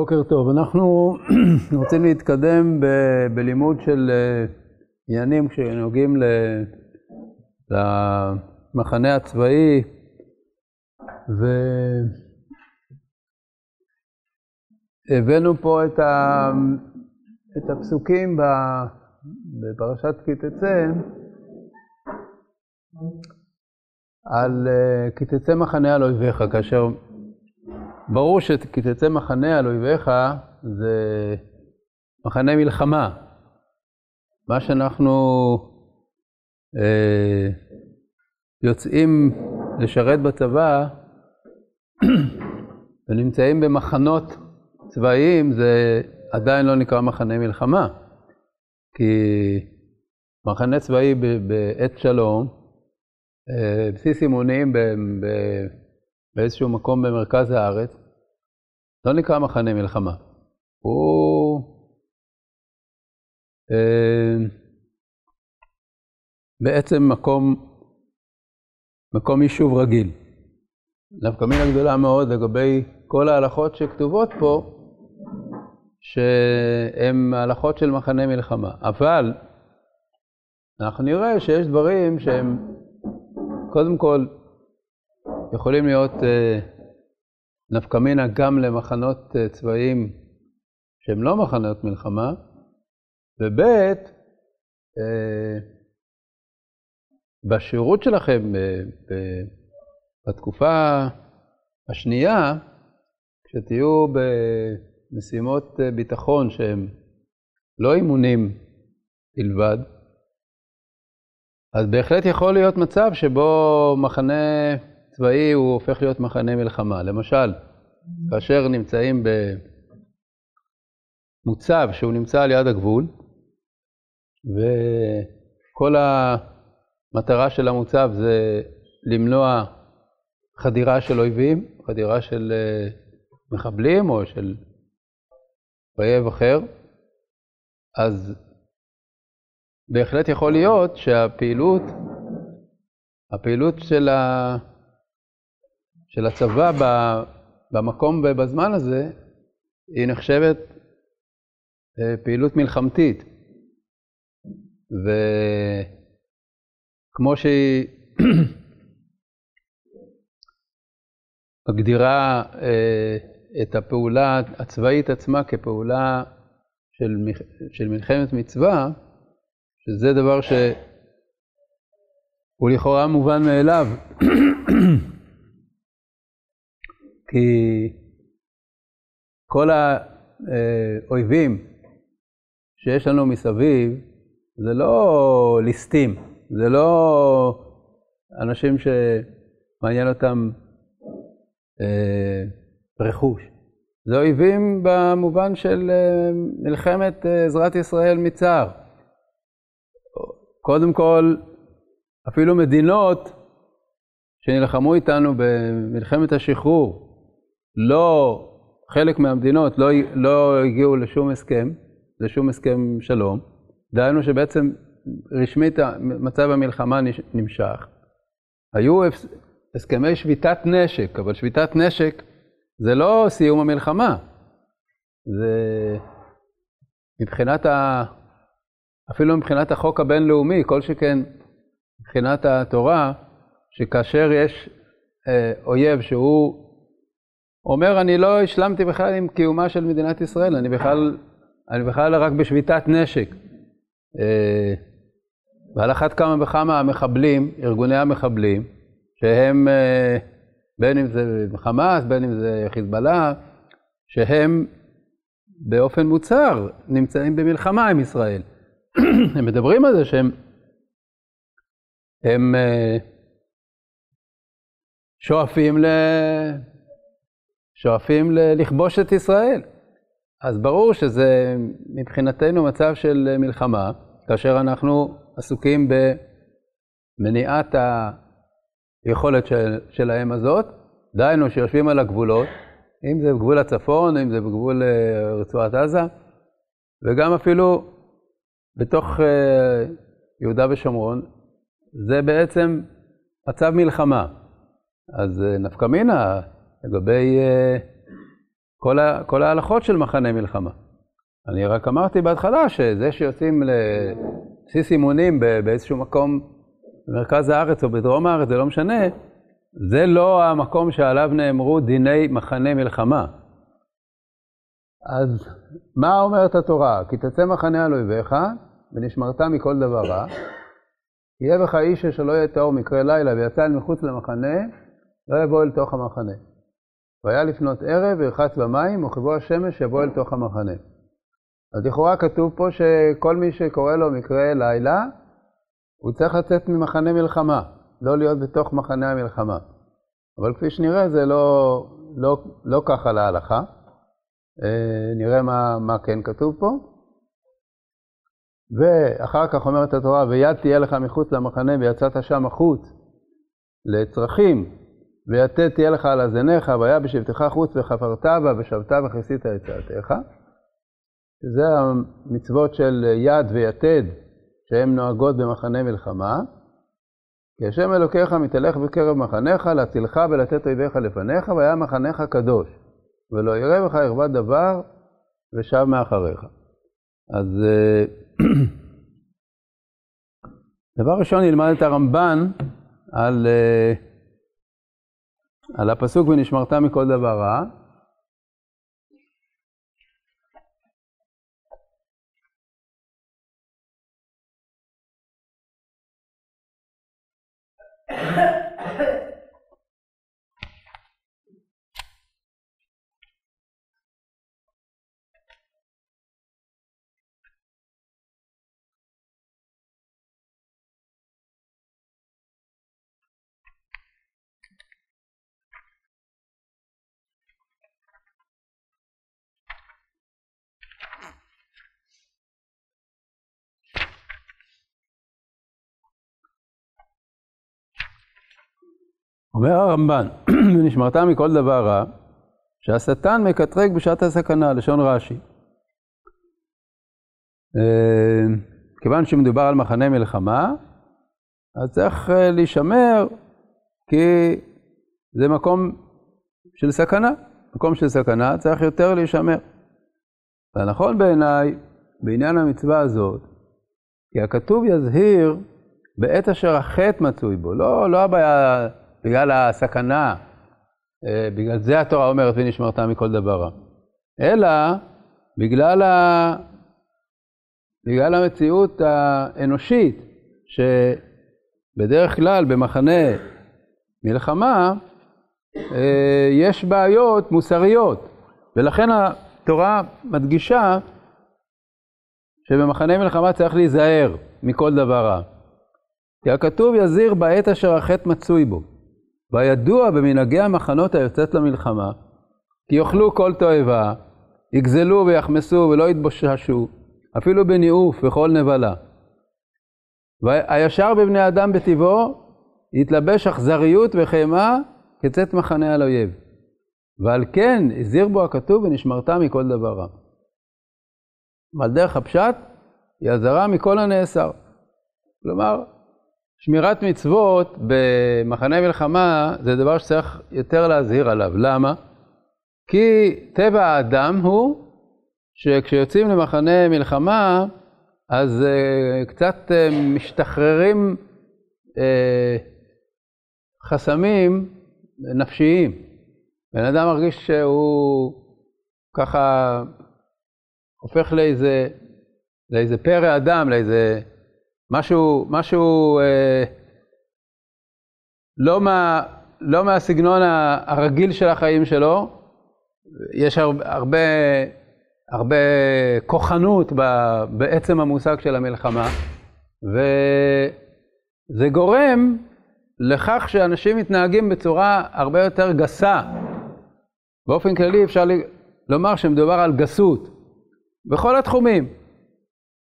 בוקר טוב, אנחנו רוצים להתקדם ב- בלימוד של אה, עניינים שנוגעים ל- למחנה הצבאי. והבאנו פה את, ה... את הפסוקים ב- בפרשת כי תצא על אה, כי תצא מחנה על אויביך, כאשר ברור שכי תצא מחנה על אויביך זה מחנה מלחמה. מה שאנחנו אה, יוצאים לשרת בצבא ונמצאים במחנות צבאיים זה עדיין לא נקרא מחנה מלחמה. כי מחנה צבאי בעת שלום, אה, בסיס אימונים באיזשהו מקום במרכז הארץ, לא נקרא מחנה מלחמה. הוא אה, בעצם מקום, מקום יישוב רגיל. נפקא מינה גדולה מאוד לגבי כל ההלכות שכתובות פה, שהן ההלכות של מחנה מלחמה. אבל אנחנו נראה שיש דברים שהם קודם כל יכולים להיות אה, נפקא מינה גם למחנות אה, צבאיים שהם לא מחנות מלחמה, וב' אה, בשירות שלכם אה, בתקופה השנייה, כשתהיו במשימות ביטחון שהם לא אימונים בלבד, אז בהחלט יכול להיות מצב שבו מחנה צבאי הוא הופך להיות מחנה מלחמה. למשל, כאשר נמצאים במוצב שהוא נמצא על יד הגבול, וכל המטרה של המוצב זה למנוע חדירה של אויבים, חדירה של אה, מחבלים או של אויב אחר, אז בהחלט יכול להיות שהפעילות, הפעילות של, ה, של הצבא במקום ובזמן הזה, היא נחשבת אה, פעילות מלחמתית. וכמו שהיא מגדירה אה, את הפעולה הצבאית עצמה כפעולה של, של מלחמת מצווה, שזה דבר שהוא לכאורה מובן מאליו, כי כל האויבים שיש לנו מסביב זה לא ליסטים, זה לא אנשים שמעניין אותם אה, רכוש, זה אויבים במובן של אה, מלחמת אה, עזרת ישראל מצער. קודם כל, אפילו מדינות שנלחמו איתנו במלחמת השחרור, לא, חלק מהמדינות לא, לא הגיעו לשום הסכם, לשום הסכם שלום, דהיינו שבעצם רשמית מצב המלחמה נמשך. היו הס- הסכמי שביתת נשק, אבל שביתת נשק זה לא סיום המלחמה, זה מבחינת ה... אפילו מבחינת החוק הבינלאומי, כל שכן מבחינת התורה, שכאשר יש אה, אויב שהוא אומר, אני לא השלמתי בכלל עם קיומה של מדינת ישראל, אני בכלל, אני בכלל רק בשביתת נשק. אה, ועל אחת כמה וכמה המחבלים, ארגוני המחבלים, שהם, אה, בין אם זה חמאס, בין אם זה חיזבאללה, שהם באופן מוצהר נמצאים במלחמה עם ישראל. הם מדברים על זה שהם הם אה, שואפים, ל... שואפים. לכבוש את ישראל. אז ברור שזה מבחינתנו מצב של מלחמה, כאשר אנחנו עסוקים במניעת היכולת של... שלהם הזאת, דהיינו שיושבים על הגבולות, אם זה בגבול הצפון, אם זה בגבול אה, רצועת עזה, וגם אפילו בתוך אה, יהודה ושומרון, זה בעצם מצב מלחמה. אז אה, נפקא מינה לגבי אה, כל, ה, כל ההלכות של מחנה מלחמה. אני רק אמרתי בהתחלה שזה שיוצאים לבסיס אימונים באיזשהו מקום במרכז הארץ או בדרום הארץ, זה לא משנה, זה לא המקום שעליו נאמרו דיני מחנה מלחמה. אז מה אומרת התורה? כי תצא מחנה על אויביך ונשמרת מכל דבר רע. יהיה בך איש אשר לא יהיה טהור מקרה לילה ויצא אל מחוץ למחנה, לא יבוא אל תוך המחנה. והיה לפנות ערב וירחץ במים, וכבוא השמש יבוא אל תוך המחנה. אז לכאורה כתוב פה שכל מי שקורא לו מקרה לילה, הוא צריך לצאת ממחנה מלחמה, לא להיות בתוך מחנה המלחמה. אבל כפי שנראה זה לא, לא, לא ככה להלכה. אה, נראה מה, מה כן כתוב פה. ואחר כך אומרת התורה, ויד תהיה לך מחוץ למחנה ויצאת שם החוץ לצרכים, ויתד תהיה לך על אזניך, והיה בשבתך חוץ וחפרת בה ושבת וכיסית את צעתך. שזה המצוות של יד ויתד, שהן נוהגות במחנה מלחמה. כי השם אלוקיך מתהלך בקרב מחניך, להצילך ולתת אויביך לפניך, והיה מחניך קדוש. ולא יראה בך ערווה דבר, ושב מאחריך. אז אה, דבר ראשון נלמד את הרמב"ן על, אה, על הפסוק ונשמרת מכל דבר רע. אומר הרמב"ן, ונשמרת מכל דבר רע, שהשטן מקטרג בשעת הסכנה, לשון רש"י. אה, כיוון שמדובר על מחנה מלחמה, אז צריך אה, להישמר, כי זה מקום של סכנה. מקום של סכנה צריך יותר להישמר. והנכון בעיניי, בעניין המצווה הזאת, כי הכתוב יזהיר בעת אשר החטא מצוי בו. לא, לא הבעיה בגלל הסכנה, אה, בגלל זה התורה אומרת ונשמרת מכל דבר רע, אלא בגלל, ה... בגלל המציאות האנושית, שבדרך כלל במחנה מלחמה אה, יש בעיות מוסריות, ולכן התורה מדגישה שבמחנה מלחמה צריך להיזהר מכל דבר רע. כי הכתוב יזהיר בעת אשר החטא מצוי בו. והידוע במנהגי המחנות היוצאת למלחמה, כי יאכלו כל תועבה, יגזלו ויחמסו ולא יתבוששו, אפילו בניאוף וכל נבלה. והישר בבני אדם בטבעו, יתלבש אכזריות וחמאה כצאת מחנה על אויב. ועל כן הזהיר בו הכתוב ונשמרת מכל דבר רע. ועל דרך הפשט היא אזהרה מכל הנאסר. כלומר, שמירת מצוות במחנה מלחמה זה דבר שצריך יותר להזהיר עליו. למה? כי טבע האדם הוא שכשיוצאים למחנה מלחמה, אז uh, קצת uh, משתחררים uh, חסמים נפשיים. בן אדם מרגיש שהוא ככה הופך לאיזה, לאיזה פרא אדם, לאיזה משהו, משהו אה, לא, מה, לא מהסגנון הרגיל של החיים שלו, יש הרבה, הרבה כוחנות בעצם המושג של המלחמה, וזה גורם לכך שאנשים מתנהגים בצורה הרבה יותר גסה. באופן כללי אפשר לומר שמדובר על גסות בכל התחומים.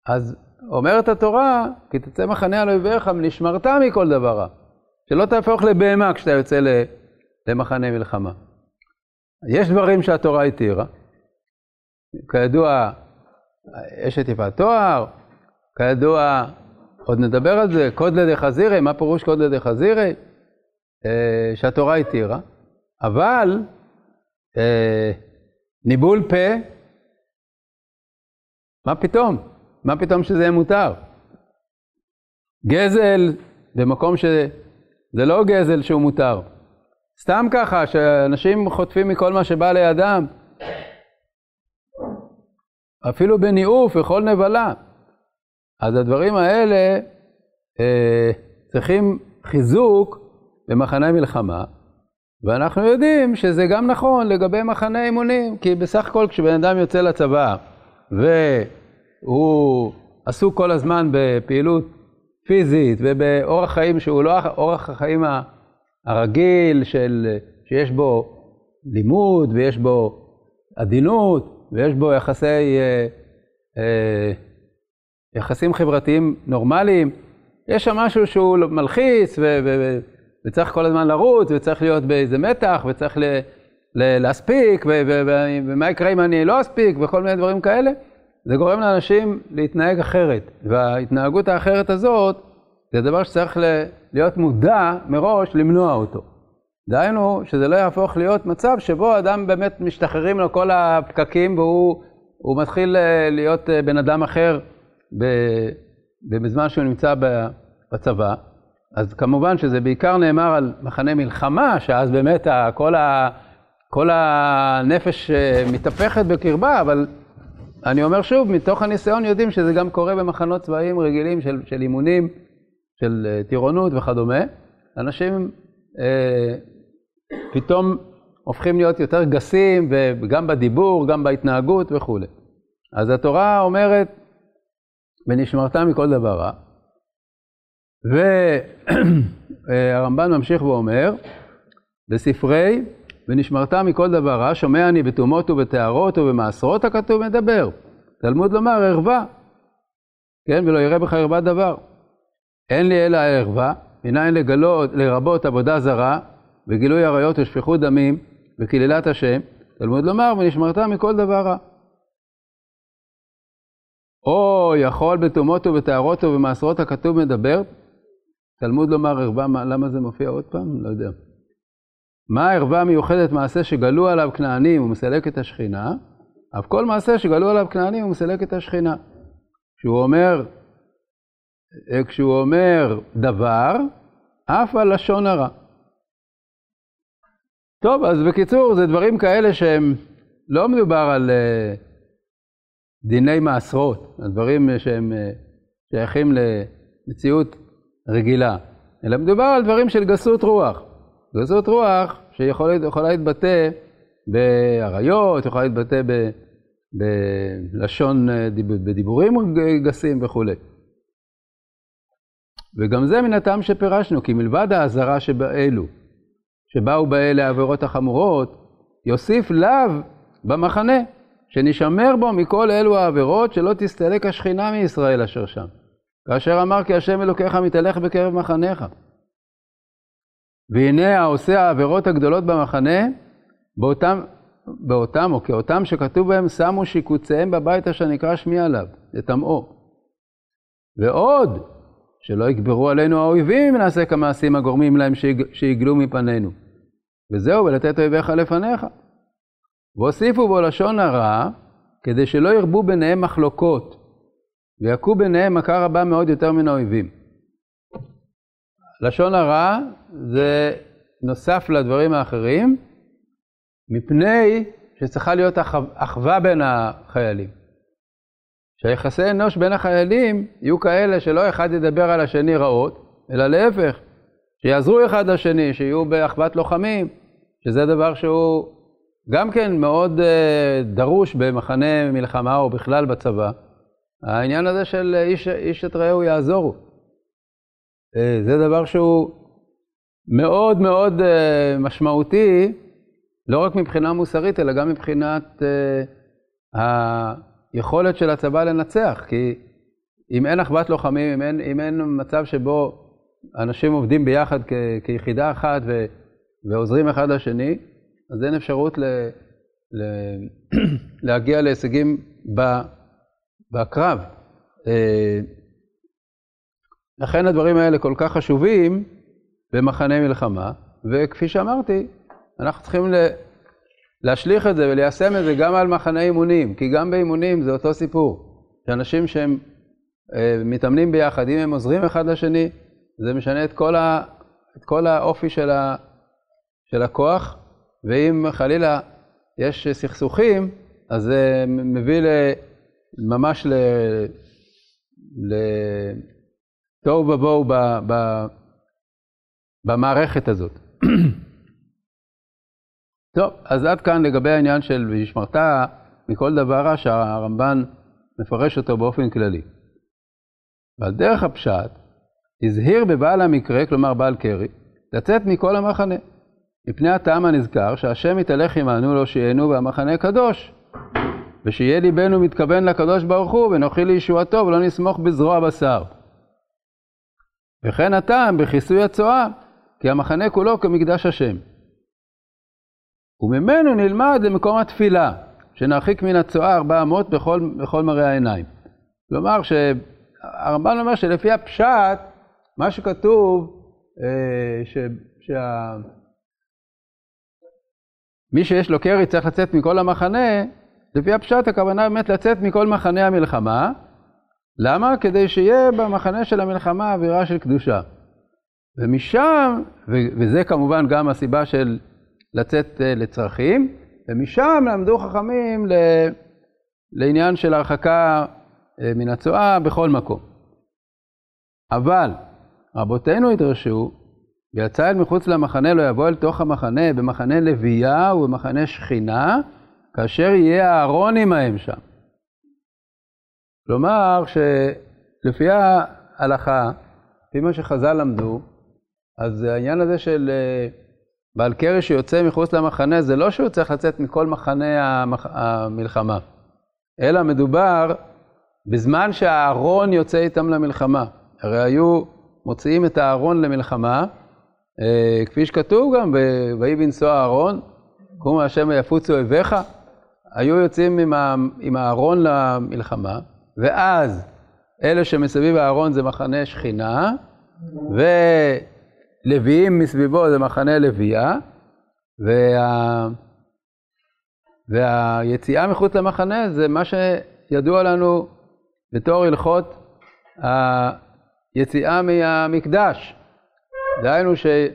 אז אומרת התורה, כי תצא מחנה על אויביך ונשמרת מכל דבר רע. שלא תהפוך לבהמה כשאתה יוצא למחנה מלחמה. יש דברים שהתורה התירה. כידוע, יש את יפת תואר, כידוע, עוד נדבר על זה, קודלה דחזירי, מה פירוש קודלה דחזירי? אה, שהתורה התירה, אבל אה, ניבול פה, מה פתאום? מה פתאום שזה יהיה מותר? גזל במקום שזה לא גזל שהוא מותר. סתם ככה, שאנשים חוטפים מכל מה שבא לידם. אפילו בניאוף, וכל נבלה. אז הדברים האלה אה, צריכים חיזוק במחנה מלחמה, ואנחנו יודעים שזה גם נכון לגבי מחנה אימונים, כי בסך הכל כשבן אדם יוצא לצבא והוא עסוק כל הזמן בפעילות פיזית ובאורח חיים שהוא לא אורח החיים הרגיל של, שיש בו לימוד ויש בו עדינות ויש בו יחסי, אה, אה, יחסים חברתיים נורמליים, יש שם משהו שהוא מלחיץ ו, ו, וצריך כל הזמן לרוץ וצריך להיות באיזה מתח וצריך ל, ל, להספיק ו, ו, ו, ומה יקרה אם אני לא אספיק וכל מיני דברים כאלה, זה גורם לאנשים להתנהג אחרת וההתנהגות האחרת הזאת זה דבר שצריך להיות מודע מראש למנוע אותו. דהיינו, שזה לא יהפוך להיות מצב שבו אדם באמת משתחררים לו כל הפקקים והוא מתחיל אה, להיות אה, בן אדם אחר בזמן שהוא נמצא בצבא. אז כמובן שזה בעיקר נאמר על מחנה מלחמה, שאז באמת כל, ה, כל הנפש אה, מתהפכת בקרבה, אבל אני אומר שוב, מתוך הניסיון יודעים שזה גם קורה במחנות צבאיים רגילים של, של אימונים. של אה, טירונות וכדומה, אנשים אה, פתאום הופכים להיות יותר גסים, וגם בדיבור, גם בהתנהגות וכולי. אז התורה אומרת, ונשמרת מכל דבר רע, והרמב"ן ממשיך ואומר, בספרי, ונשמרת מכל דבר רע, שומע אני בתאומות ובטהרות ובמעשרות הכתוב מדבר. תלמוד לומר ערווה, כן, ולא יראה בך ערווה דבר. אין לי אלא הערווה, מנין לגלות, לרבות עבודה זרה, וגילוי עריות ושפיכות דמים, וקללת השם, תלמוד לומר, ונשמרת מכל דבר רע. או יכול בתאומות ובטהרות ובמעשרות הכתוב מדבר, תלמוד לומר ערווה, למה זה מופיע עוד פעם? לא יודע. מה הערווה המיוחדת מעשה שגלו עליו כנענים ומסלק את השכינה? אף כל מעשה שגלו עליו כנענים ומסלק את השכינה. כשהוא אומר אה, כשהוא אומר דבר, אף על לשון הרע. טוב, אז בקיצור, זה דברים כאלה שהם, לא מדובר על uh, דיני מעשרות, הדברים שהם uh, שייכים למציאות רגילה, אלא מדובר על דברים של גסות רוח. גסות רוח שיכולה להתבטא באריות, יכולה להתבטא ב, בלשון, בדיבורים גסים וכולי. וגם זה מן הטעם שפירשנו, כי מלבד האזהרה שבאלו, שבאו באלה העבירות החמורות, יוסיף לאו במחנה, שנשמר בו מכל אלו העבירות, שלא תסתלק השכינה מישראל אשר שם. כאשר אמר כי השם אלוקיך מתהלך בקרב מחניך. והנה העושה העבירות הגדולות במחנה, באותם, באותם או כאותם שכתוב בהם, שמו שיקוציהם בבית אשר נקרא שמי עליו, לטמאו. ועוד, שלא יגברו עלינו האויבים ונעשה כמעשים הגורמים להם שיגלו מפנינו. וזהו, ולתת אויביך לפניך. והוסיפו בו לשון הרע, כדי שלא ירבו ביניהם מחלוקות, ויכו ביניהם מכה רבה מאוד יותר מן האויבים. לשון הרע זה נוסף לדברים האחרים, מפני שצריכה להיות אחווה בין החיילים. שהיחסי אנוש בין החיילים יהיו כאלה שלא אחד ידבר על השני רעות, אלא להפך, שיעזרו אחד לשני, שיהיו באחוות לוחמים, שזה דבר שהוא גם כן מאוד uh, דרוש במחנה מלחמה או בכלל בצבא. העניין הזה של איש, איש את רעהו יעזורו. Uh, זה דבר שהוא מאוד מאוד uh, משמעותי, לא רק מבחינה מוסרית, אלא גם מבחינת uh, היכולת של הצבא לנצח, כי אם אין אחוות לוחמים, אם אין, אם אין מצב שבו אנשים עובדים ביחד כ, כיחידה אחת ו, ועוזרים אחד לשני, אז אין אפשרות ל, ל, להגיע להישגים ב, בקרב. לכן הדברים האלה כל כך חשובים במחנה מלחמה, וכפי שאמרתי, אנחנו צריכים להשליך את זה וליישם את זה גם על מחנה אימונים, כי גם באימונים זה אותו סיפור. שאנשים שהם אה, מתאמנים ביחד, אם הם עוזרים אחד לשני, זה משנה את כל, ה, את כל האופי של, ה, של הכוח, ואם חלילה יש סכסוכים, אז זה מביא ל, ממש ל... לתוהו ובוהו במערכת הזאת. טוב, אז עד כאן לגבי העניין של וישמרת מכל דבר רע שהרמב"ן מפרש אותו באופן כללי. ועל דרך הפשט, הזהיר בבעל המקרה, כלומר בעל קרי, לצאת מכל המחנה, מפני הטעם הנזכר שהשם יתהלך עמנו לא שיהנו והמחנה קדוש, ושיהיה ליבנו מתכוון לקדוש ברוך הוא ונוכי לישועתו ולא נסמוך בזרוע בשר. וכן הטעם בכיסוי הצואה, כי המחנה כולו כמקדש השם. וממנו נלמד למקום התפילה, שנרחיק מן הצואה ארבע אמות בכל, בכל מראה העיניים. כלומר, שהרמב"ן אומר שלפי הפשט, מה שכתוב, אה, ש, שה... מי שיש לו קרי צריך לצאת מכל המחנה, לפי הפשט הכוונה באמת לצאת מכל מחנה המלחמה. למה? כדי שיהיה במחנה של המלחמה אווירה של קדושה. ומשם, וזה כמובן גם הסיבה של לצאת אה, לצרכים, ומשם למדו חכמים ל... לעניין של הרחקה אה, מן הצואה בכל מקום. אבל רבותינו ידרשו, ויצא אל מחוץ למחנה לא יבוא אל תוך המחנה, במחנה לוויה ובמחנה שכינה, כאשר יהיה הארון עמהם שם. כלומר, שלפי ההלכה, לפי מה שחז"ל למדו, אז העניין הזה של אה, בעל קרי שיוצא מחוץ למחנה, זה לא שהוא צריך לצאת מכל מחנה המלחמה, אלא מדובר בזמן שהארון יוצא איתם למלחמה. הרי היו מוציאים את הארון למלחמה, אה, כפי שכתוב גם, ויהי בנשוא הארון, קומו השם ויפוצו אויביך, היו יוצאים עם הארון למלחמה, ואז אלה שמסביב הארון זה מחנה שכינה, ולוויים מסביבו זה מחנה לוויה, וה... והיציאה מחוץ למחנה זה מה שידוע לנו בתור הלכות היציאה מהמקדש. דהיינו שיש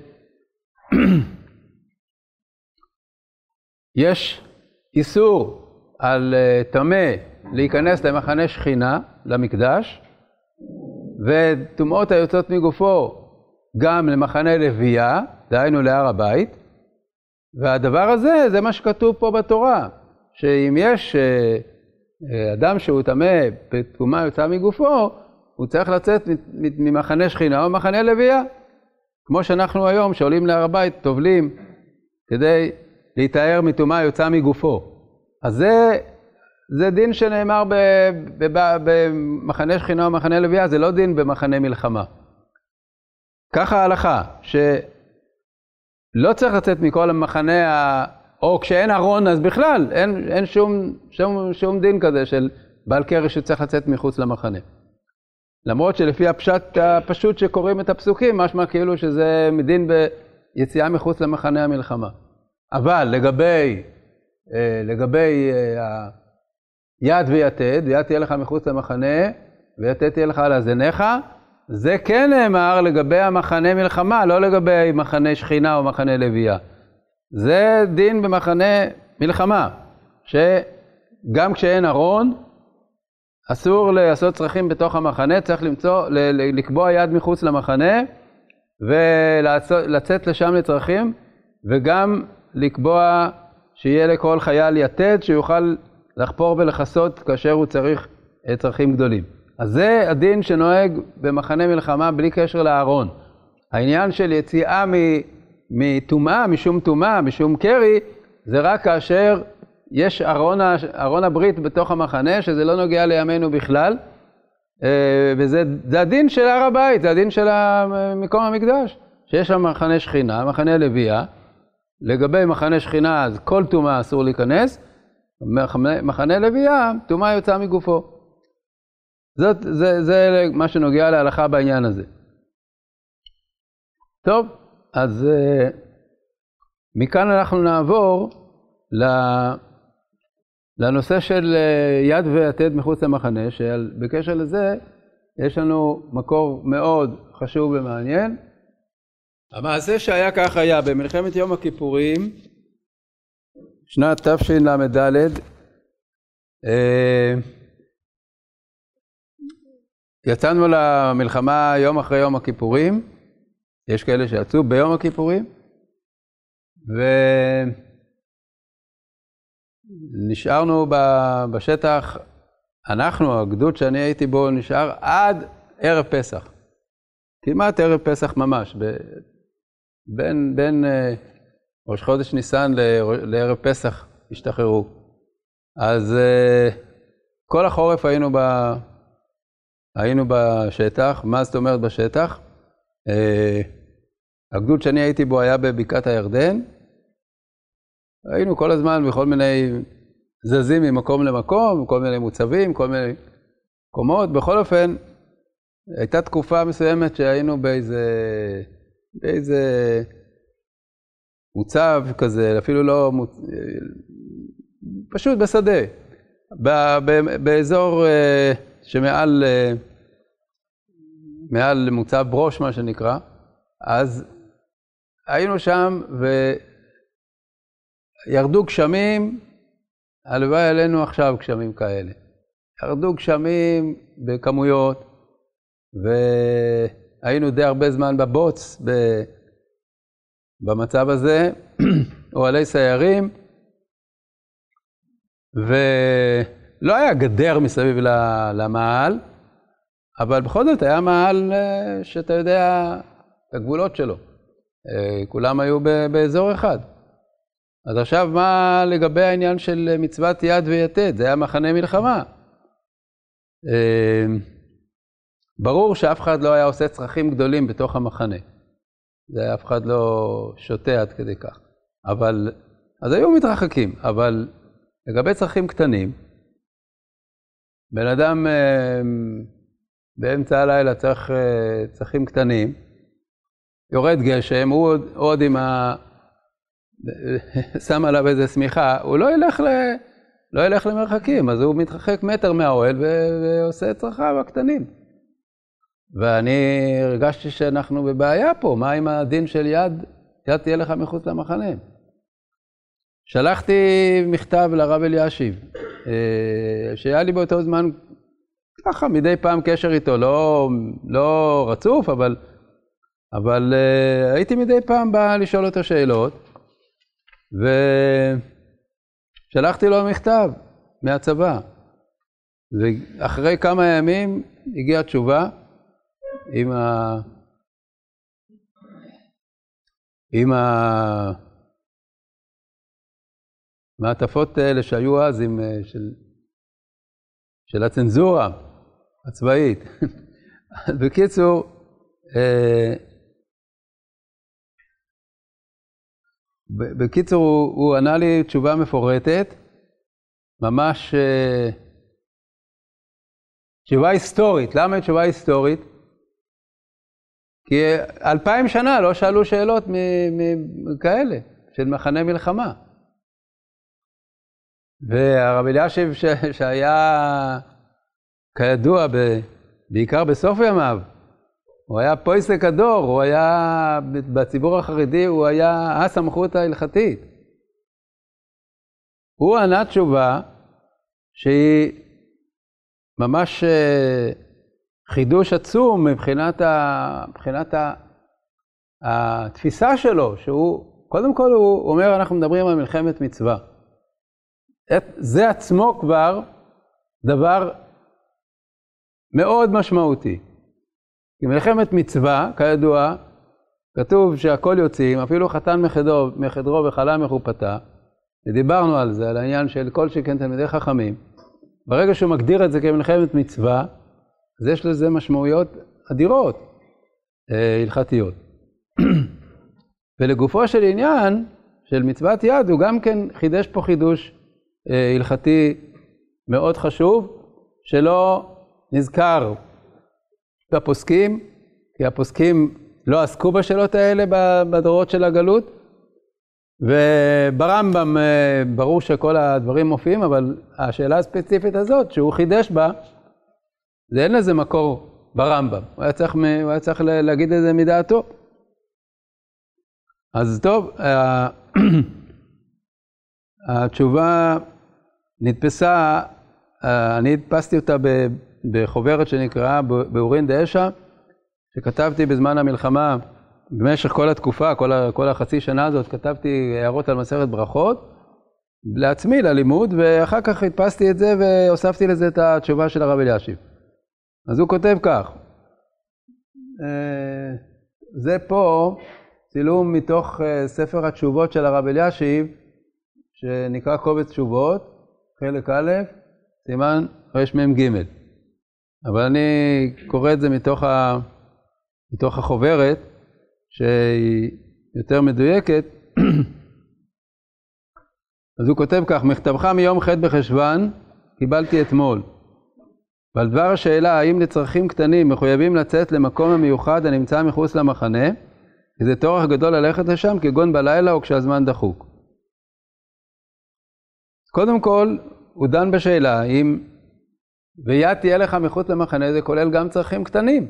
איסור על אה, טמא להיכנס למחנה שכינה, למקדש, וטומאות היוצאות מגופו גם למחנה לוויה, דהיינו להר הבית, והדבר הזה, זה מה שכתוב פה בתורה, שאם יש אה, אה, אדם שהוא טמא בטומאה יוצאה מגופו, הוא צריך לצאת ממחנה שכינה או ממחנה לוויה. כמו שאנחנו היום, שעולים להר הבית, טובלים כדי להיטהר מטומאה יוצאה מגופו. אז זה, זה דין שנאמר במחנה שכינה או מחנה לוויה, זה לא דין במחנה מלחמה. ככה ההלכה, שלא צריך לצאת מכל המחנה. או כשאין ארון אז בכלל, אין, אין שום, שום, שום דין כזה של בעל קרש שצריך לצאת מחוץ למחנה. למרות שלפי הפשט הפשוט שקוראים את הפסוקים, משמע כאילו שזה מדין ביציאה מחוץ למחנה המלחמה. אבל לגבי, אה, לגבי אה, יד ויתד, יד תהיה לך מחוץ למחנה, ויתד תהיה לך על הזניך, זה כן נאמר לגבי המחנה מלחמה, לא לגבי מחנה שכינה או מחנה לוויה. זה דין במחנה מלחמה, שגם כשאין ארון, אסור לעשות צרכים בתוך המחנה, צריך למצוא, לקבוע יד מחוץ למחנה ולצאת לשם לצרכים, וגם לקבוע שיהיה לכל חייל יתד שיוכל לחפור ולכסות כאשר הוא צריך אה, צרכים גדולים. אז זה הדין שנוהג במחנה מלחמה בלי קשר לארון. העניין של יציאה מטומאה, משום טומאה, משום קרי, זה רק כאשר יש ארון, ארון הברית בתוך המחנה, שזה לא נוגע לימינו בכלל, אה, וזה הדין של הר הבית, זה הדין של מקום המקדש, שיש שם מחנה שכינה, מחנה לוויה, לגבי מחנה שכינה, אז כל טומאה אסור להיכנס, מחנה לוויה, טומאה יוצאה מגופו. זאת, זה, זה מה שנוגע להלכה בעניין הזה. טוב, אז uh, מכאן אנחנו נעבור לנושא של אה, יד ויתד מחוץ למחנה, שבקשר לזה יש לנו מקור מאוד חשוב ומעניין. המעשה שהיה כך היה במלחמת יום הכיפורים, שנת תשל"ד, אה, יצאנו למלחמה יום אחרי יום הכיפורים, יש כאלה שיצאו ביום הכיפורים, ונשארנו בשטח, אנחנו, הגדוד שאני הייתי בו, נשאר עד ערב פסח. כמעט ערב פסח ממש, בין, בין אה, ראש חודש ניסן לערב פסח השתחררו. אז אה, כל החורף היינו, ב, היינו בשטח, מה זאת אומרת בשטח? אה, הגדוד שאני הייתי בו היה בבקעת הירדן. היינו כל הזמן בכל מיני זזים ממקום למקום, כל מיני מוצבים, כל מיני מקומות. בכל אופן, הייתה תקופה מסוימת שהיינו באיזה, באיזה מוצב כזה, אפילו לא. פשוט בשדה, באזור אה, שמעל אה, מעל מוצב ברוש, מה שנקרא, אז היינו שם וירדו גשמים, הלוואי עלינו עכשיו גשמים כאלה. ירדו גשמים בכמויות, והיינו די הרבה זמן בבוץ, במצב הזה, אוהלי סיירים, ולא היה גדר מסביב למעל, אבל בכל זאת היה מאהל אה, שאתה יודע את הגבולות שלו. אה, כולם היו באזור אחד. אז עכשיו מה לגבי העניין של מצוות יד ויתד? זה היה מחנה מלחמה. אה, ברור שאף אחד לא היה עושה צרכים גדולים בתוך המחנה. זה אף אחד לא שותה עד כדי כך. אבל, אז היו מתרחקים, אבל לגבי צרכים קטנים, בן אדם באמצע הלילה צריך צרכים קטנים, יורד גשם, הוא עוד עם ה... שם עליו איזה שמיכה, הוא לא ילך, ל... לא ילך למרחקים, אז הוא מתרחק מטר מהאוהל ו... ועושה את צרכיו הקטנים. ואני הרגשתי שאנחנו בבעיה פה, מה עם הדין של יד? יד תהיה לך מחוץ למחנה. שלחתי מכתב לרב אלישיב, אה, שהיה לי באותו זמן ככה מדי פעם קשר איתו, לא, לא רצוף, אבל, אבל uh, הייתי מדי פעם בא לשאול אותו שאלות, ושלחתי לו מכתב מהצבא. ואחרי כמה ימים הגיעה תשובה עם ה... עם המעטפות האלה שהיו אז, עם, אה, של, של הצנזורה. הצבאית. בקיצור, אה, בקיצור, הוא, הוא ענה לי תשובה מפורטת, ממש אה, תשובה היסטורית. למה תשובה היסטורית? כי אלפיים שנה לא שאלו שאלות כאלה, של מחנה מלחמה. והרב אלישיב שהיה כידוע, בעיקר בסוף ימיו, הוא היה פויסק הדור, הוא היה, בציבור החרדי, הוא היה הסמכות ההלכתית. הוא ענה תשובה שהיא ממש אה, חידוש עצום מבחינת, ה, מבחינת ה, התפיסה שלו, שהוא, קודם כל הוא אומר, אנחנו מדברים על מלחמת מצווה. זה עצמו כבר דבר מאוד משמעותי. כי מלחמת מצווה, כידוע, כתוב שהכל יוצאים, אפילו חתן מחדרו, מחדרו וחלה מחופתה, ודיברנו על זה, על העניין של כל שכן תלמידי חכמים. ברגע שהוא מגדיר את זה כמלחמת מצווה, אז יש לזה משמעויות אדירות, אה, הלכתיות. ולגופו של עניין, של מצוות יד, הוא גם כן חידש פה חידוש אה, הלכתי מאוד חשוב, שלא נזכר בפוסקים, כי הפוסקים לא עסקו בשאלות האלה בדורות של הגלות, וברמב"ם ברור שכל הדברים מופיעים, אבל השאלה הספציפית הזאת, שהוא חידש בה, זה אין לזה מקור ברמב"ם. הוא היה צריך, הוא היה צריך להגיד את זה מדעתו. אז טוב, התשובה נתפסה, אני הדפסתי אותה בחוברת שנקראה באורין דאשה, שכתבתי בזמן המלחמה, במשך כל התקופה, כל, כל החצי שנה הזאת, כתבתי הערות על מסכת ברכות, לעצמי, ללימוד, ואחר כך הדפסתי את זה והוספתי לזה את התשובה של הרב אלישיב. אז הוא כותב כך, אה, זה פה צילום מתוך אה, ספר התשובות של הרב אלישיב, שנקרא קובץ תשובות, חלק א', סימן רמ"ג. אבל אני קורא את זה מתוך, ה, מתוך החוברת, שהיא יותר מדויקת. אז הוא כותב כך, מכתבך מיום ח' בחשוון קיבלתי אתמול. ועל דבר השאלה האם לצרכים קטנים מחויבים לצאת למקום המיוחד הנמצא מחוץ למחנה, כי זה טורח גדול ללכת לשם כגון בלילה או כשהזמן דחוק. קודם כל, הוא דן בשאלה אם ויד תהיה לך מחוץ למחנה זה כולל גם צרכים קטנים.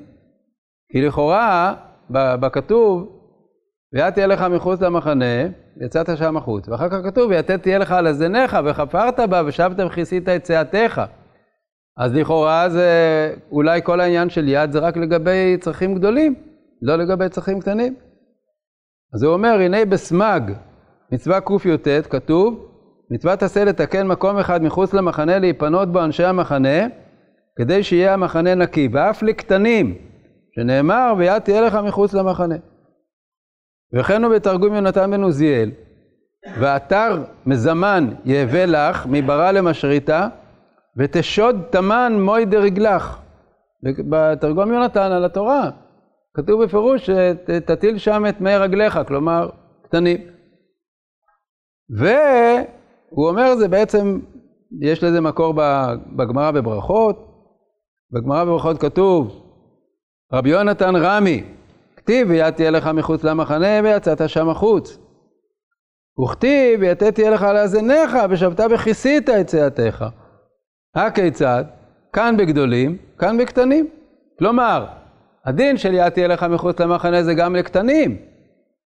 כי לכאורה, בכתוב, ויד תהיה לך מחוץ למחנה, יצאת שם החוץ. ואחר כך כתוב, ויתד תהיה לך על הזניך, וחפרת בה, ושבת וכיסית את צאתך. אז לכאורה זה, אולי כל העניין של יד זה רק לגבי צרכים גדולים, לא לגבי צרכים קטנים. אז הוא אומר, הנה בסמג, מצווה קי"ט, כתוב, מצוות עשה לתקן מקום אחד מחוץ למחנה, להיפנות בו אנשי המחנה, כדי שיהיה המחנה נקי, ואף לקטנים, שנאמר, ויד תהיה לך מחוץ למחנה. וכן הוא בתרגום יונתן בן עוזיאל, ואתר מזמן יהווה לך מברא למשריתה, ותשוד תמן מוי דרגלך. בתרגום יונתן על התורה, כתוב בפירוש שתטיל שם את מי רגליך, כלומר, קטנים. והוא אומר זה בעצם, יש לזה מקור בגמרא בברכות, בגמרא בברכות כתוב, רבי יונתן רמי, כתיב ויד תהיה לך מחוץ למחנה ויצאת שם החוץ. וכתיב ויתת תהיה לך לאזניך ושבת וכיסית את צאתך. הכיצד? כאן בגדולים, כאן בקטנים. כלומר, הדין של יד תהיה לך מחוץ למחנה זה גם לקטנים.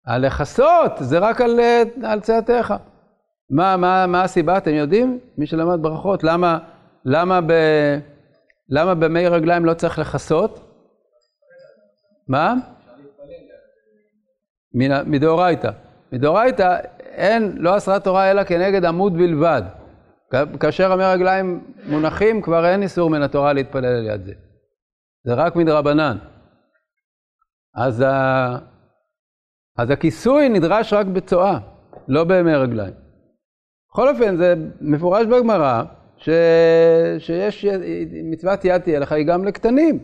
הלכסות זה רק על, על צאתך. מה, מה, מה הסיבה? אתם יודעים? מי שלמד ברכות, למה, למה, ב, למה במי רגליים לא צריך לכסות? מה? מדאורייתא. מדאורייתא אין, לא אסרה תורה אלא כנגד עמוד בלבד. כאשר המי רגליים מונחים, כבר אין איסור מן התורה להתפלל על יד זה. זה רק מדרבנן. אז, ה... אז הכיסוי נדרש רק בצואה, לא בימי רגליים. בכל אופן, זה מפורש בגמרא, ש... שיש מצוות יד תהיה לך היא גם לקטנים.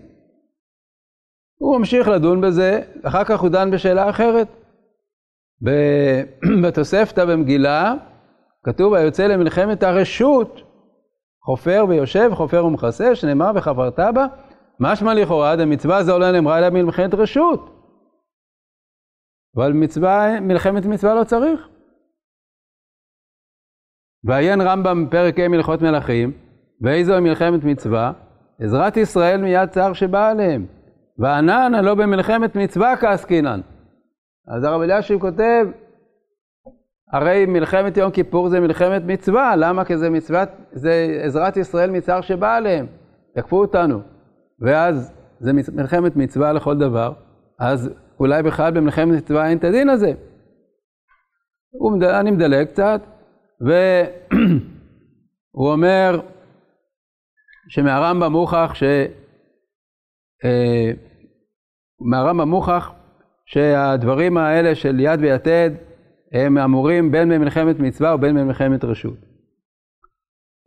הוא ממשיך לדון בזה, אחר כך הוא דן בשאלה אחרת. בתוספתא במגילה, כתוב היוצא למלחמת הרשות, חופר ויושב, חופר ומכסה, שנאמר וחפרת בה, משמע לכאורה דמצווה זו לא נאמרה אלא מלחמת רשות. אבל מצווה, מלחמת מצווה לא צריך. ועיין רמב"ם פרק ה' מלכות מלכים, ואיזו מלחמת מצווה? עזרת ישראל מיד צער שבא עליהם. וענן הלא במלחמת מצווה כעסקינן. אז הרב אלישיב כותב, הרי מלחמת יום כיפור זה מלחמת מצווה, למה? כי זה מצוות, זה עזרת ישראל מצער שבא עליהם, תקפו אותנו. ואז זה מלחמת מצווה לכל דבר, אז אולי בכלל במלחמת מצווה אין את הדין הזה. אני מדלג קצת, והוא אומר שמהרמב"ם מוכח ש... אה, מהרמב"ם מוכח שהדברים האלה של יד ויתד הם אמורים בין במלחמת מצווה ובין במלחמת רשות.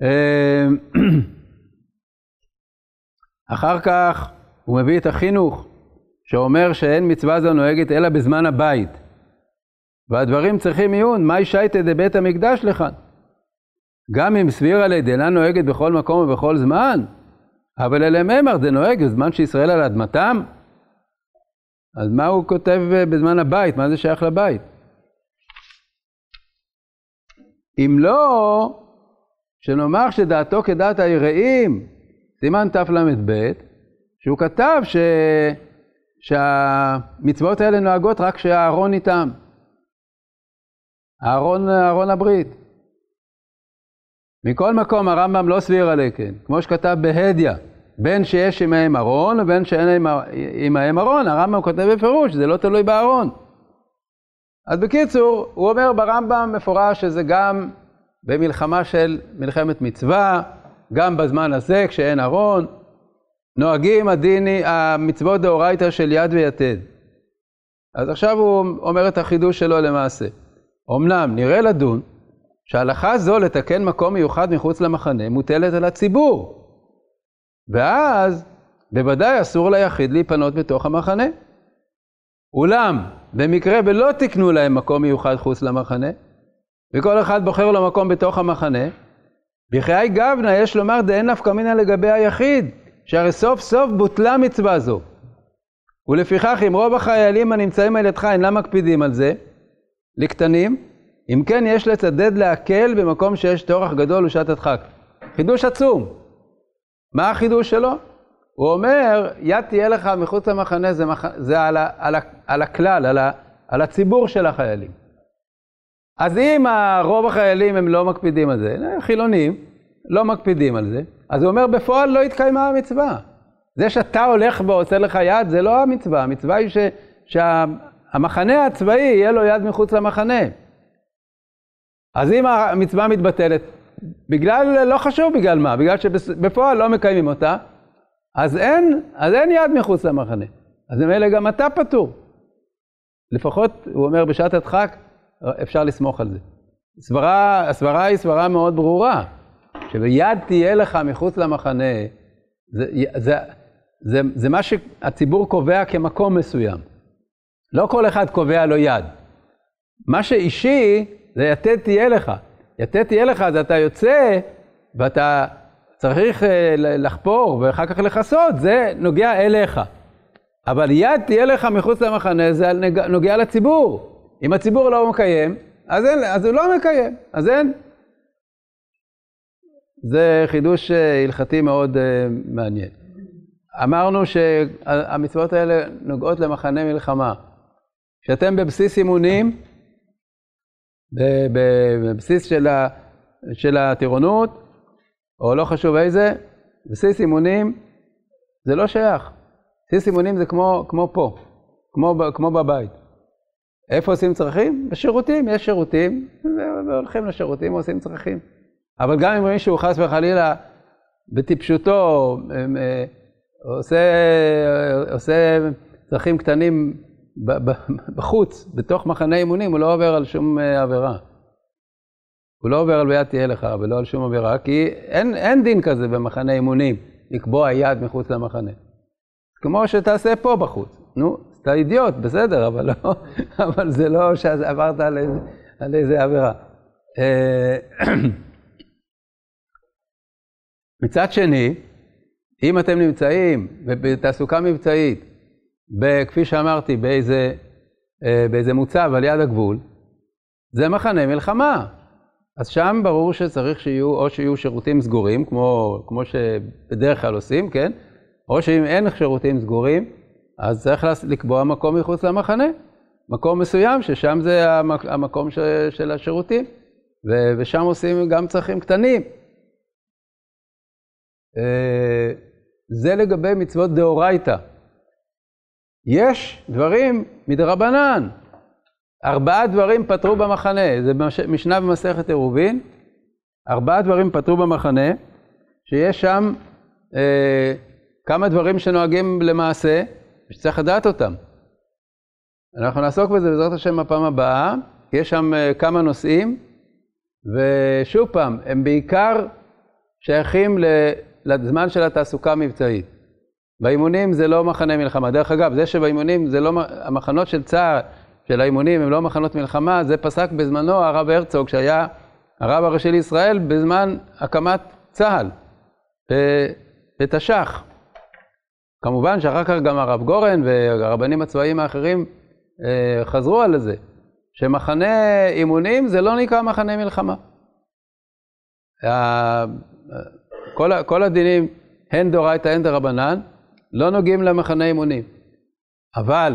אה, אחר כך הוא מביא את החינוך שאומר שאין מצווה זו נוהגת אלא בזמן הבית. והדברים צריכים עיון, מאי שייטה דבית המקדש לכאן. גם אם סבירה לידינה נוהגת בכל מקום ובכל זמן, אבל אלה ממר זה נוהג בזמן שישראל על אדמתם. אז מה הוא כותב בזמן הבית? מה זה שייך לבית? אם לא, שנאמר שדעתו כדעת היראים, סימן תל"ב, שהוא כתב ש... שהמצוות האלה נוהגות רק כשהארון איתם. אהרון, אהרון הברית. מכל מקום הרמב"ם לא סביר עלי כן, כמו שכתב בהדיא, בין שיש עמהם ארון ובין שאין עמהם ארון, הרמב"ם כותב בפירוש, זה לא תלוי בארון. אז בקיצור, הוא אומר ברמב"ם מפורש שזה גם במלחמה של מלחמת מצווה, גם בזמן הזה כשאין ארון, נוהגים הדיני, המצוות דאורייתא של יד ויתד. אז עכשיו הוא אומר את החידוש שלו למעשה. אמנם נראה לדון שהלכה זו לתקן מקום מיוחד מחוץ למחנה מוטלת על הציבור. ואז בוודאי אסור ליחיד להיפנות בתוך המחנה. אולם, במקרה ולא תקנו להם מקום מיוחד חוץ למחנה, וכל אחד בוחר לו מקום בתוך המחנה, בחיי גבנה יש לומר דאין נפקא מינא לגבי היחיד, שהרי סוף סוף בוטלה מצווה זו. ולפיכך אם רוב החיילים הנמצאים על ידך אינם מקפידים על זה, לקטנים, אם כן יש לצדד להקל במקום שיש טורח גדול ושעת הדחק. חידוש עצום. מה החידוש שלו? הוא אומר, יד תהיה לך מחוץ למחנה, זה, מח... זה על, ה... על, ה... על הכלל, על, ה... על הציבור של החיילים. אז אם רוב החיילים הם לא מקפידים על זה, חילונים, לא מקפידים על זה, אז הוא אומר, בפועל לא התקיימה המצווה. זה שאתה הולך ועושה לך יד, זה לא המצווה, המצווה היא ש... שהמחנה הצבאי יהיה לו יד מחוץ למחנה. אז אם המצווה מתבטלת, בגלל, לא חשוב בגלל מה, בגלל שבפועל לא מקיימים אותה, אז אין, אז אין יד מחוץ למחנה. אז ממילא גם אתה פטור. לפחות, הוא אומר, בשעת הדחק, אפשר לסמוך על זה. סברה, הסברה היא סברה מאוד ברורה, שביד תהיה לך מחוץ למחנה, זה, זה, זה, זה מה שהציבור קובע כמקום מסוים. לא כל אחד קובע לו יד. מה שאישי, זה יתד תהיה לך. יתד תהיה לך, אז אתה יוצא ואתה צריך אה, לחפור ואחר כך לכסות, זה נוגע אליך. אבל יד תהיה לך מחוץ למחנה, זה נוגע לציבור. אם הציבור לא מקיים, אז, אין, אז הוא לא מקיים, אז אין. זה חידוש אה, הלכתי מאוד uh, מעניין. אמרנו שהמצוות האלה נוגעות למחנה מלחמה. כשאתם בבסיס אימונים, בבסיס של הטירונות, או לא חשוב איזה, בסיס אימונים זה לא שייך. בסיס אימונים זה כמו, כמו פה, כמו, כמו בבית. איפה עושים צרכים? בשירותים, יש שירותים, והולכים לשירותים ועושים צרכים. אבל גם אם מישהו חס וחלילה בטיפשותו אה, עושה, עושה צרכים קטנים בחוץ, בתוך מחנה אימונים, הוא לא עובר על שום אה, עבירה. הוא לא עובר על ביד תהיה לך ולא על שום עבירה, כי אין, אין דין כזה במחנה אימונים, לקבוע יד מחוץ למחנה. כמו שתעשה פה בחוץ. נו, אתה אידיוט, בסדר, אבל, לא, אבל זה לא שעברת על איזה, על איזה עבירה. אה, מצד שני, אם אתם נמצאים בתעסוקה מבצעית, כפי שאמרתי, באיזה, אה, באיזה מוצב על יד הגבול, זה מחנה מלחמה. אז שם ברור שצריך שיהיו, או שיהיו שירותים סגורים, כמו, כמו שבדרך כלל עושים, כן? או שאם אין שירותים סגורים, אז צריך לקבוע מקום מחוץ למחנה, מקום מסוים, ששם זה המקום של השירותים, ושם עושים גם צרכים קטנים. אה, זה לגבי מצוות דאורייתא. יש דברים מדרבנן. ארבעה דברים פתרו במחנה, זה משנה במסכת עירובין. ארבעה דברים פתרו במחנה, שיש שם אה, כמה דברים שנוהגים למעשה, ושצריך לדעת אותם. אנחנו נעסוק בזה בעזרת השם בפעם הבאה, יש שם אה, כמה נושאים, ושוב פעם, הם בעיקר שייכים לזמן של התעסוקה המבצעית. באימונים זה לא מחנה מלחמה. דרך אגב, זה שבאימונים זה לא, המחנות של צה"ל, של האימונים הם לא מחנות מלחמה, זה פסק בזמנו הרב הרצוג, שהיה הרב הראשי לישראל בזמן הקמת צה"ל, בתש"ח. כמובן שאחר כך גם הרב גורן והרבנים הצבאיים האחרים אה, חזרו על זה, שמחנה אימונים זה לא נקרא מחנה מלחמה. כל, כל הדינים, הן דאורייתא הן דרבנן, לא נוגעים למחנה אימונים. אבל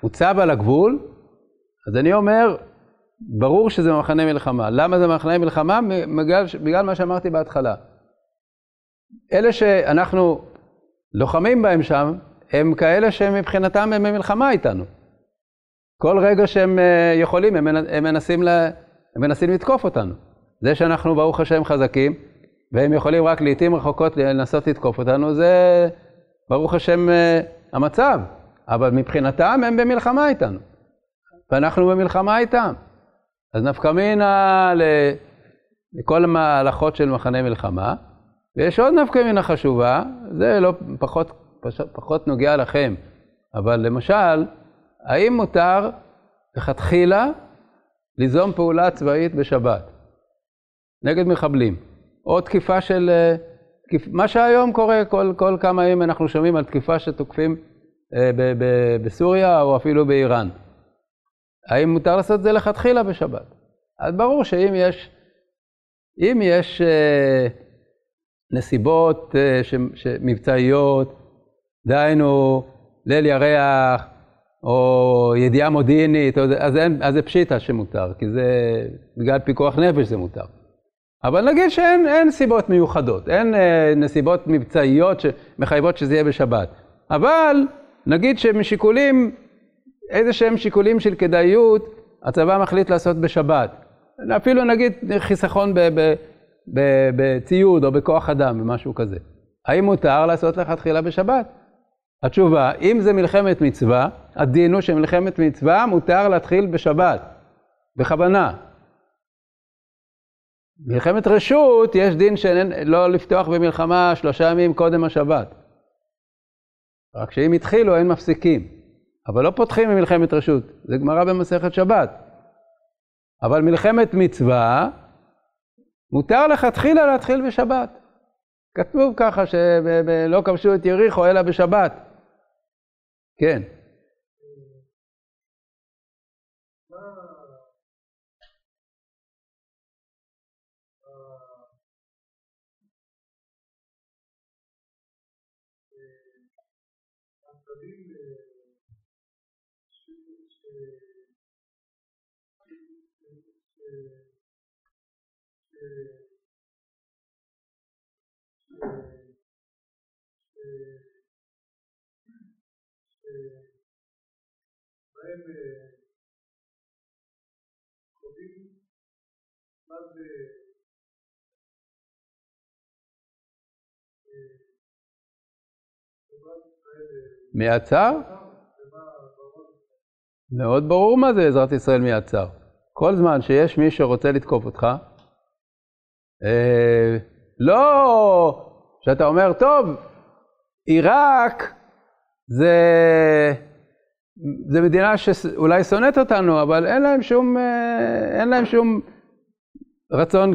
הוצב על הגבול, אז אני אומר, ברור שזה מחנה מלחמה. למה זה מחנה מלחמה? בגלל, בגלל מה שאמרתי בהתחלה. אלה שאנחנו לוחמים בהם שם, הם כאלה שמבחינתם הם במלחמה איתנו. כל רגע שהם אה, יכולים, הם, הם, מנסים, לה, הם מנסים לתקוף אותנו. זה שאנחנו, ברוך השם, חזקים, והם יכולים רק לעיתים רחוקות לנסות לתקוף אותנו, זה ברוך השם אה, המצב. אבל מבחינתם הם במלחמה איתנו, ואנחנו במלחמה איתם. אז נפקא מינה לכל המהלכות של מחנה מלחמה, ויש עוד נפקא מינה חשובה, זה לא פחות, פחות נוגע לכם, אבל למשל, האם מותר לכתחילה ליזום פעולה צבאית בשבת נגד מחבלים, או תקיפה של, מה שהיום קורה, כל, כל כמה ימים אנחנו שומעים על תקיפה שתוקפים אה, בסוריה או אפילו באיראן. האם מותר לעשות את זה לכתחילה בשבת? אז ברור שאם יש, אם יש אה, נסיבות אה, ש, מבצעיות, דהיינו ליל ירח או ידיעה מודיעינית, אז, אין, אז זה פשיטה שמותר, כי זה בגלל פיקוח נפש זה מותר. אבל נגיד שאין סיבות מיוחדות, אין אה, נסיבות מבצעיות שמחייבות שזה יהיה בשבת. אבל נגיד שמשיקולים, איזה שהם שיקולים של כדאיות, הצבא מחליט לעשות בשבת. אפילו נגיד חיסכון בציוד או בכוח אדם ומשהו כזה. האם מותר לעשות לכתחילה בשבת? התשובה, אם זה מלחמת מצווה, הדין הוא שמלחמת מצווה מותר להתחיל בשבת, בכוונה. מלחמת רשות, יש דין שלא לפתוח במלחמה שלושה ימים קודם השבת. רק שאם התחילו אין מפסיקים. אבל לא פותחים ממלחמת רשות, זה גמרא במסכת שבת. אבל מלחמת מצווה, מותר לכתחילה להתחיל בשבת. כתוב ככה שלא כבשו את יריחו אלא בשבת. כן. שבהם קובעים מה זה מעצר? מאוד ברור מה זה עזרת ישראל מעצר. כל זמן שיש מי שרוצה לתקוף אותך, אה, לא שאתה אומר, טוב, עיראק זה, זה מדינה שאולי שונאת אותנו, אבל אין להם שום, אה, אין להם שום רצון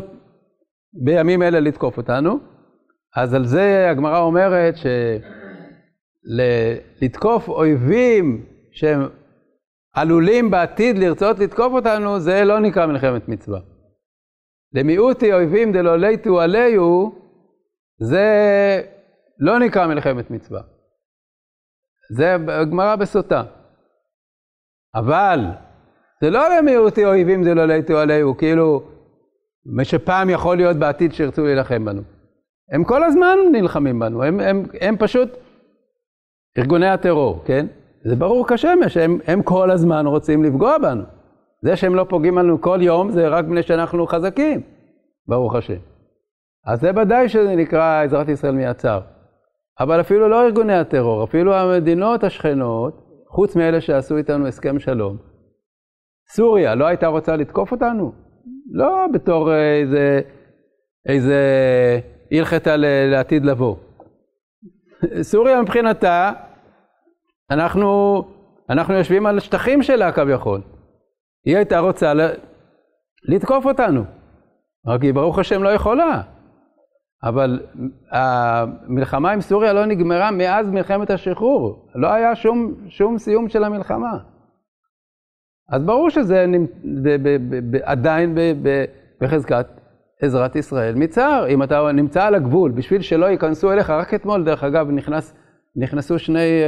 בימים אלה לתקוף אותנו. אז על זה הגמרא אומרת שלתקוף אויבים שהם עלולים בעתיד לרצות לתקוף אותנו, זה לא נקרא מלחמת מצווה. למיעוטי אויבים דלא ליטו עליהו, זה לא נקרא מלחמת מצווה. זה גמרא בסוטה. אבל זה לא למיעוטי אויבים דלא ליטו עליהו, כאילו, מה שפעם יכול להיות בעתיד שירצו להילחם בנו. הם כל הזמן נלחמים בנו, הם, הם, הם פשוט ארגוני הטרור, כן? זה ברור כשמש, הם, הם כל הזמן רוצים לפגוע בנו. זה שהם לא פוגעים בנו כל יום, זה רק מפני שאנחנו חזקים, ברוך השם. אז זה ודאי שזה נקרא עזרת ישראל מיצר. אבל אפילו לא ארגוני הטרור, אפילו המדינות השכנות, חוץ מאלה שעשו איתנו הסכם שלום, סוריה לא הייתה רוצה לתקוף אותנו? לא בתור איזה, איזה הלכתה לעתיד לבוא. סוריה מבחינתה, אנחנו, אנחנו יושבים על שטחים שלה כביכול. היא הייתה רוצה לתקוף אותנו, רק היא ברוך השם לא יכולה. אבל המלחמה עם סוריה לא נגמרה מאז מלחמת השחרור, לא היה שום, שום סיום של המלחמה. אז ברור שזה עדיין בחזקת עזרת ישראל מצער. אם אתה נמצא על הגבול, בשביל שלא ייכנסו אליך, רק אתמול, דרך אגב, נכנס, נכנסו שני,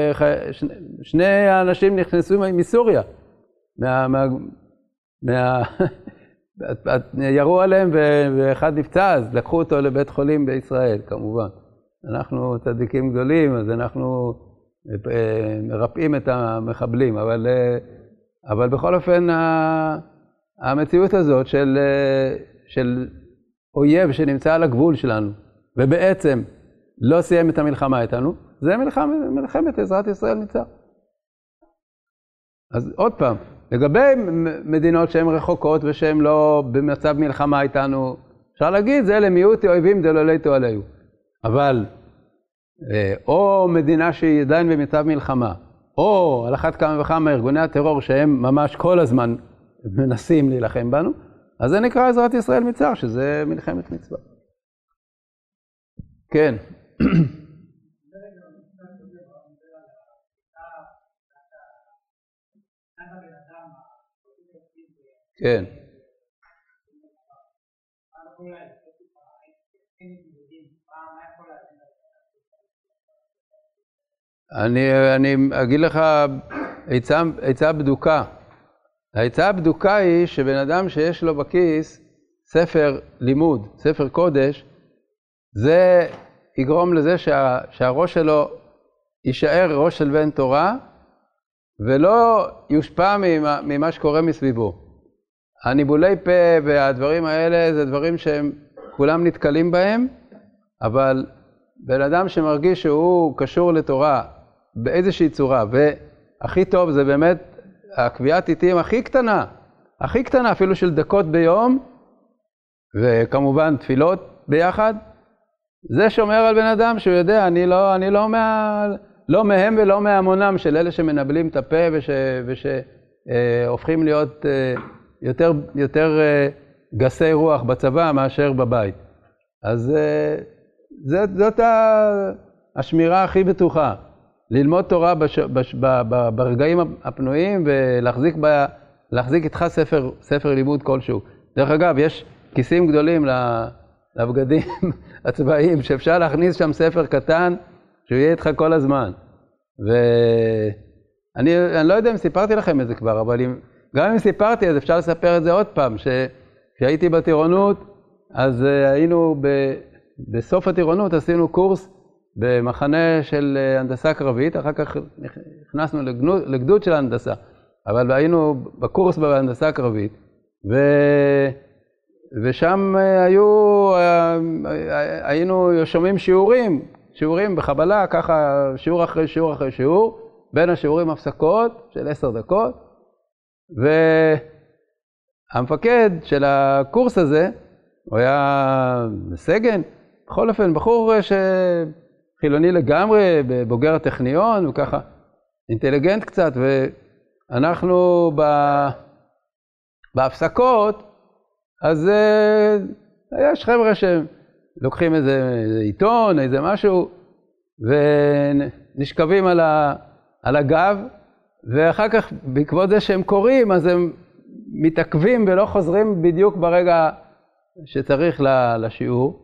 שני, שני אנשים נכנסו מסוריה. מה, מה, מה, ירו עליהם ואחד נפצע, אז לקחו אותו לבית חולים בישראל, כמובן. אנחנו צדיקים גדולים, אז אנחנו אה, מרפאים את המחבלים, אבל, אה, אבל בכל אופן המציאות הזאת של, אה, של אויב שנמצא על הגבול שלנו, ובעצם לא סיים את המלחמה איתנו, זה מלחמת, מלחמת עזרת ישראל ניצח. אז עוד פעם, לגבי מדינות שהן רחוקות ושהן לא במצב מלחמה איתנו, אפשר להגיד, זה למיעוט אויבים דלולי עליהו. אבל אה, או מדינה שהיא עדיין במצב מלחמה, או על אחת כמה וכמה ארגוני הטרור שהם ממש כל הזמן מנסים להילחם בנו, אז זה נקרא עזרת ישראל מצער, שזה מלחמת מצווה. כן. כן. אני, אני אגיד לך עצה, עצה בדוקה. העצה הבדוקה היא שבן אדם שיש לו בכיס ספר לימוד, ספר קודש, זה יגרום לזה שה, שהראש שלו יישאר ראש של בן תורה ולא יושפע ממה, ממה שקורה מסביבו. הניבולי פה והדברים האלה זה דברים שהם כולם נתקלים בהם, אבל בן אדם שמרגיש שהוא קשור לתורה באיזושהי צורה, והכי טוב זה באמת הקביעת עיתים הכי קטנה, הכי קטנה אפילו של דקות ביום, וכמובן תפילות ביחד, זה שומר על בן אדם שהוא יודע, אני לא, אני לא, מה, לא מהם ולא מהמונם של אלה שמנבלים את הפה ושהופכים אה, להיות אה, יותר, יותר אה, גסי רוח בצבא מאשר בבית. אז אה, זאת, זאת השמירה הכי בטוחה. ללמוד תורה בש, בש, ב, ב, ברגעים הפנויים ולהחזיק ב, איתך ספר, ספר לימוד כלשהו. דרך אגב, יש כיסים גדולים לבגדים הצבאיים, שאפשר להכניס שם ספר קטן, שהוא יהיה איתך כל הזמן. ואני לא יודע אם סיפרתי לכם את זה כבר, אבל אם, גם אם סיפרתי, אז אפשר לספר את זה עוד פעם, שכשהייתי בטירונות, אז אה, היינו, ב, בסוף הטירונות עשינו קורס במחנה של אה, הנדסה קרבית, אחר כך נכנסנו לגנות, לגדוד של הנדסה, אבל היינו בקורס בהנדסה קרבית, ו... ושם אה, היו, היינו שומעים שיעורים, שיעורים בחבלה, ככה שיעור אחרי שיעור אחרי שיעור, בין השיעורים הפסקות של עשר דקות, והמפקד של הקורס הזה, הוא היה סגן, בכל אופן, בחור ש... חילוני לגמרי, בוגר הטכניון וככה, אינטליגנט קצת, ואנחנו ב... בהפסקות, אז uh, יש חבר'ה שלוקחים איזה, איזה עיתון, איזה משהו, ונשכבים על, ה... על הגב, ואחר כך, בעקבות זה שהם קוראים, אז הם מתעכבים ולא חוזרים בדיוק ברגע שצריך לשיעור.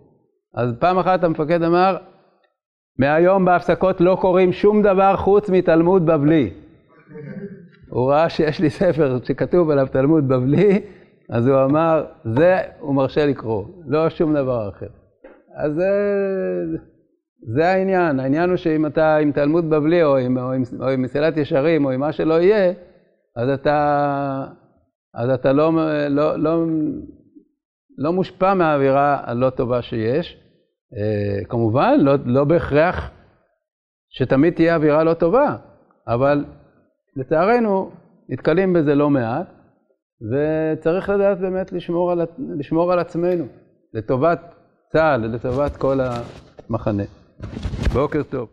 אז פעם אחת המפקד אמר, מהיום בהפסקות לא קוראים שום דבר חוץ מתלמוד בבלי. הוא ראה שיש לי ספר שכתוב עליו תלמוד בבלי, אז הוא אמר, זה הוא מרשה לקרוא, לא שום דבר אחר. אז זה, זה העניין, העניין הוא שאם אתה עם תלמוד בבלי או עם, או עם, או עם מסילת ישרים או עם מה שלא יהיה, אז אתה, אז אתה לא, לא, לא, לא מושפע מהאווירה הלא טובה שיש. אה, כמובן, לא, לא בהכרח שתמיד תהיה אווירה לא טובה, אבל לצערנו נתקלים בזה לא מעט, וצריך לדעת באמת לשמור על, לשמור על עצמנו, לטובת צה"ל, לטובת כל המחנה. בוקר טוב.